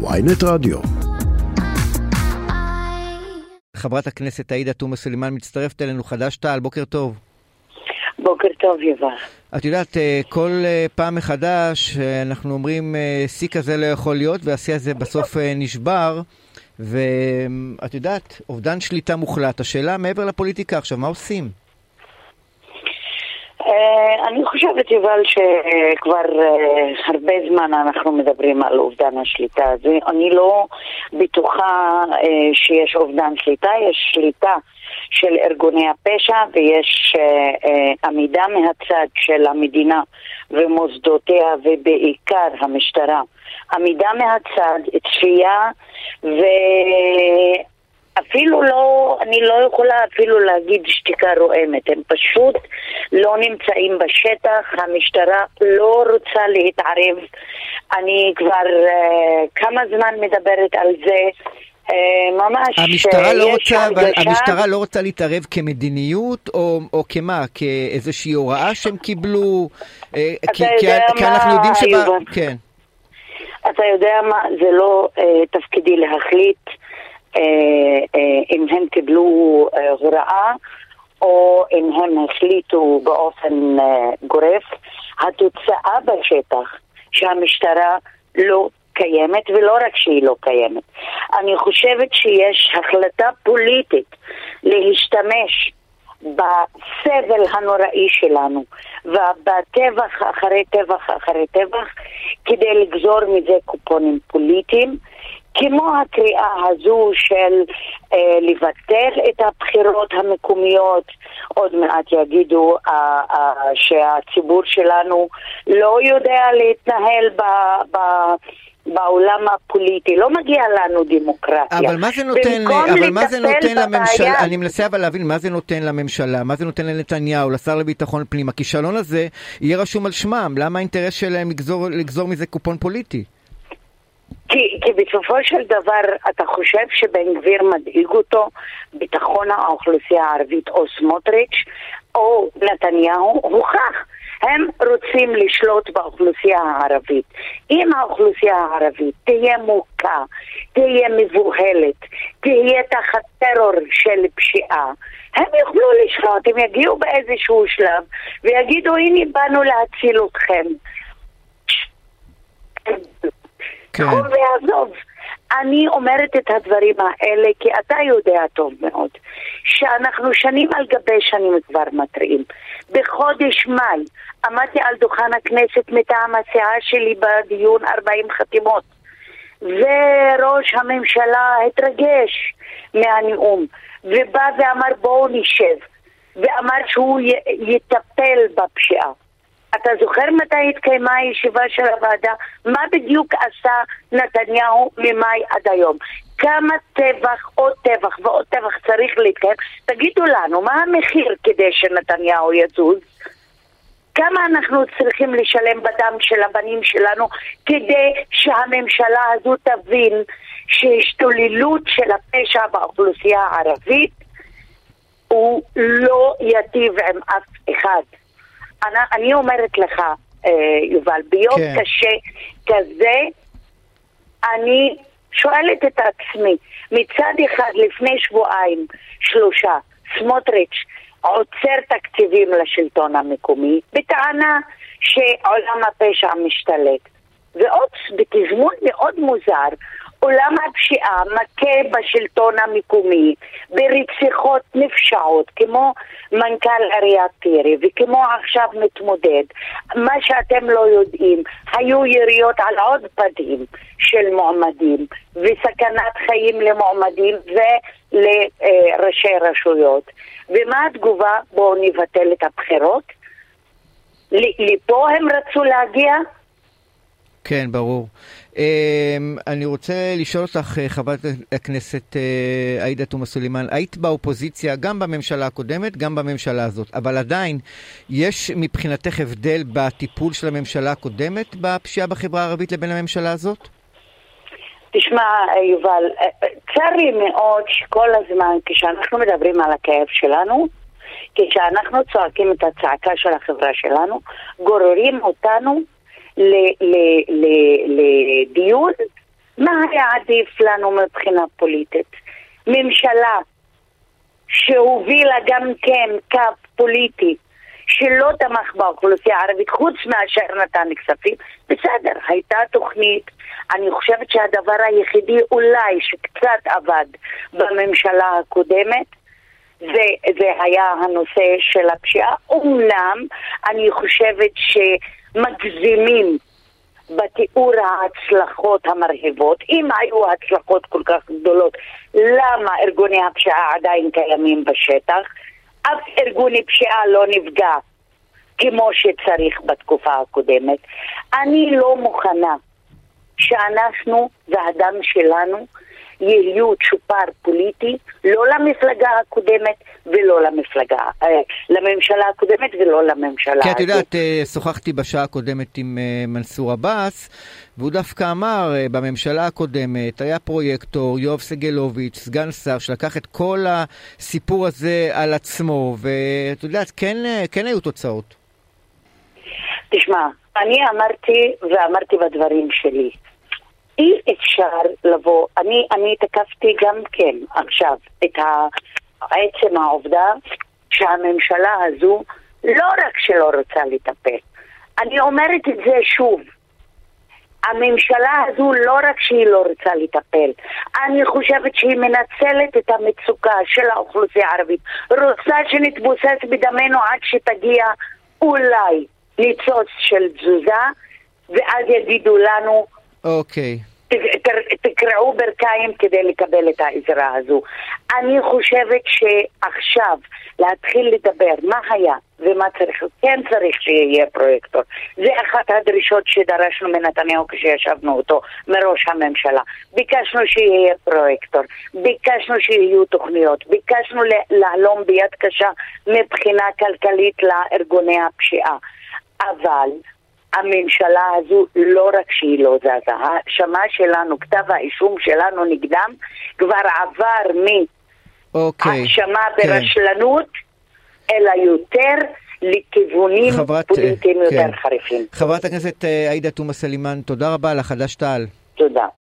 ויינט רדיו. חברת הכנסת עאידה תומא סלימאן מצטרפת אלינו, חד"ש-תע"ל, בוקר טוב. בוקר טוב, יובל. את יודעת, אה, כל אה, פעם מחדש אה, אנחנו אומרים, שיא כזה לא יכול להיות, והשיא הזה בסוף נשבר, ואת יודעת, אובדן שליטה מוחלט. השאלה מעבר לפוליטיקה עכשיו, מה עושים? אני חושבת, יובל, שכבר הרבה זמן אנחנו מדברים על אובדן השליטה הזה. אני לא בטוחה שיש אובדן שליטה, יש שליטה של ארגוני הפשע ויש עמידה מהצד של המדינה ומוסדותיה ובעיקר המשטרה. עמידה מהצד, צפייה ואפילו לא, אני לא יכולה אפילו להגיד שתיקה רועמת, הם פשוט לא נמצאים בשטח, המשטרה לא רוצה להתערב. אני כבר uh, כמה זמן מדברת על זה. אה, ממש, המשטרה לא רוצה, אבל המשטרה לא רוצה להתערב כמדיניות או, או כמה? כאיזושהי הוראה שהם קיבלו? אה, כי, כי, כי אנחנו יודעים שבה... כן. אתה יודע מה, זה לא אה, תפקידי להחליט אה, אה, אם הם קיבלו אה, הוראה או אם הם החליטו באופן אה, גורף. התוצאה בשטח שהמשטרה לא קיימת, ולא רק שהיא לא קיימת. אני חושבת שיש החלטה פוליטית להשתמש בסבל הנוראי שלנו ובטבח אחרי טבח אחרי טבח כדי לגזור מזה קופונים פוליטיים כמו הקריאה הזו של אה, לבטל את הבחירות המקומיות, עוד מעט יגידו אה, אה, שהציבור שלנו לא יודע להתנהל ב... ב בעולם הפוליטי, לא מגיע לנו דמוקרטיה. אבל מה זה נותן, אבל מה זה נותן לממשלה, אני מנסה אבל להבין מה זה נותן לממשלה, מה זה נותן לנתניהו, לשר לביטחון פנים, הכישלון הזה יהיה רשום על שמם, למה האינטרס שלהם לגזור, לגזור מזה קופון פוליטי? כי, כי בסופו של דבר אתה חושב שבן גביר מדאיג אותו ביטחון האוכלוסייה הערבית או סמוטריץ' או נתניהו, הוכח. הם רוצים לשלוט באוכלוסייה הערבית. אם האוכלוסייה הערבית תהיה מוכה, תהיה מבוהלת, תהיה תחת טרור של פשיעה, הם יוכלו לשלוט, הם יגיעו באיזשהו שלב ויגידו הנה באנו להציל אתכם. כן. ויעזוב. אני אומרת את הדברים האלה כי אתה יודע טוב מאוד שאנחנו שנים על גבי שנים כבר מתריעים. בחודש מאי עמדתי על דוכן הכנסת מטעם הסיעה שלי בדיון 40 חתימות וראש הממשלה התרגש מהנאום ובא ואמר בואו נשב ואמר שהוא יטפל בפשיעה אתה זוכר מתי התקיימה הישיבה של הוועדה? מה בדיוק עשה נתניהו ממאי עד היום? כמה טבח, עוד טבח ועוד טבח צריך להתקיים? תגידו לנו, מה המחיר כדי שנתניהו יזוז? כמה אנחנו צריכים לשלם בדם של הבנים שלנו כדי שהממשלה הזו תבין שהשתוללות של הפשע באוכלוסייה הערבית הוא לא ייטיב עם אף אחד. אני, אני אומרת לך, אה, יובל, ביום כן. קשה כזה, אני שואלת את עצמי, מצד אחד לפני שבועיים, שלושה, סמוטריץ' עוצר תקציבים לשלטון המקומי בטענה שעולם הפשע משתלט. ועוד בתזמון מאוד מוזר, עולם הפשיעה מכה בשלטון המקומי ברציחות נפשעות כמו מנכ"ל עיריית טירי וכמו עכשיו מתמודד מה שאתם לא יודעים היו יריות על עוד פדים של מועמדים וסכנת חיים למועמדים ולראשי רשויות ומה התגובה? בואו נבטל את הבחירות? לפה הם רצו להגיע? כן, ברור. אמ, אני רוצה לשאול אותך, אה, חברת הכנסת אה, עאידה תומא סלימאן, היית באופוזיציה גם בממשלה הקודמת, גם בממשלה הזאת, אבל עדיין, יש מבחינתך הבדל בטיפול של הממשלה הקודמת בפשיעה בחברה הערבית לבין הממשלה הזאת? תשמע, יובל, אה, צר לי מאוד שכל הזמן, כשאנחנו מדברים על הכאב שלנו, כשאנחנו צועקים את הצעקה של החברה שלנו, גוררים אותנו לדיון מה היה עדיף לנו מבחינה פוליטית? ממשלה שהובילה גם כן קו פוליטי שלא תמך באוכלוסייה הערבית חוץ מאשר נתן כספים, בסדר, הייתה תוכנית. אני חושבת שהדבר היחידי אולי שקצת עבד בממשלה הקודמת זה, זה היה הנושא של הפשיעה. אומנם אני חושבת שמגזימים בתיאור ההצלחות המרהיבות. אם היו הצלחות כל כך גדולות, למה ארגוני הפשיעה עדיין קיימים בשטח? אף ארגון פשיעה לא נפגע כמו שצריך בתקופה הקודמת. אני לא מוכנה שאנחנו והדם שלנו יהיו צ'ופר פוליטי, לא למפלגה הקודמת ולא למפלגה, אה, לממשלה הקודמת ולא לממשלה הזאת. כי את יודעת, אה, שוחחתי בשעה הקודמת עם אה, מנסור עבאס, והוא דווקא אמר, בממשלה הקודמת היה פרויקטור, יואב סגלוביץ', סגן שר, שלקח את כל הסיפור הזה על עצמו, ואת יודעת, כן, כן היו תוצאות. תשמע, אני אמרתי ואמרתי בדברים שלי, אי אפשר לבוא, אני, אני תקפתי גם כן עכשיו את עצם העובדה שהממשלה הזו לא רק שלא רוצה לטפל, אני אומרת את זה שוב, הממשלה הזו לא רק שהיא לא רוצה לטפל, אני חושבת שהיא מנצלת את המצוקה של האוכלוסייה הערבית, רוצה שנתבוסס בדמנו עד שתגיע אולי ניצוץ של תזוזה, ואז יגידו לנו, אוקיי. תקרעו ברכיים כדי לקבל את העזרה הזו. אני חושבת שעכשיו להתחיל לדבר מה היה ומה צריך, כן צריך שיהיה פרויקטור. זה אחת הדרישות שדרשנו מנתניהו כשישבנו אותו מראש הממשלה. ביקשנו שיהיה פרויקטור, ביקשנו שיהיו תוכניות, ביקשנו להלום ביד קשה מבחינה כלכלית לארגוני הפשיעה. אבל הממשלה הזו לא רק שהיא לא זזה, ההאשמה שלנו, כתב האישום שלנו נגדם כבר עבר מהאשמה אוקיי, ברשלנות, כן. אלא יותר לכיוונים חברת, פוליטיים כן. יותר חריפים. חברת הכנסת אה, עאידה תומא סלימאן, תודה רבה לך, חד"ש-תע"ל. תודה.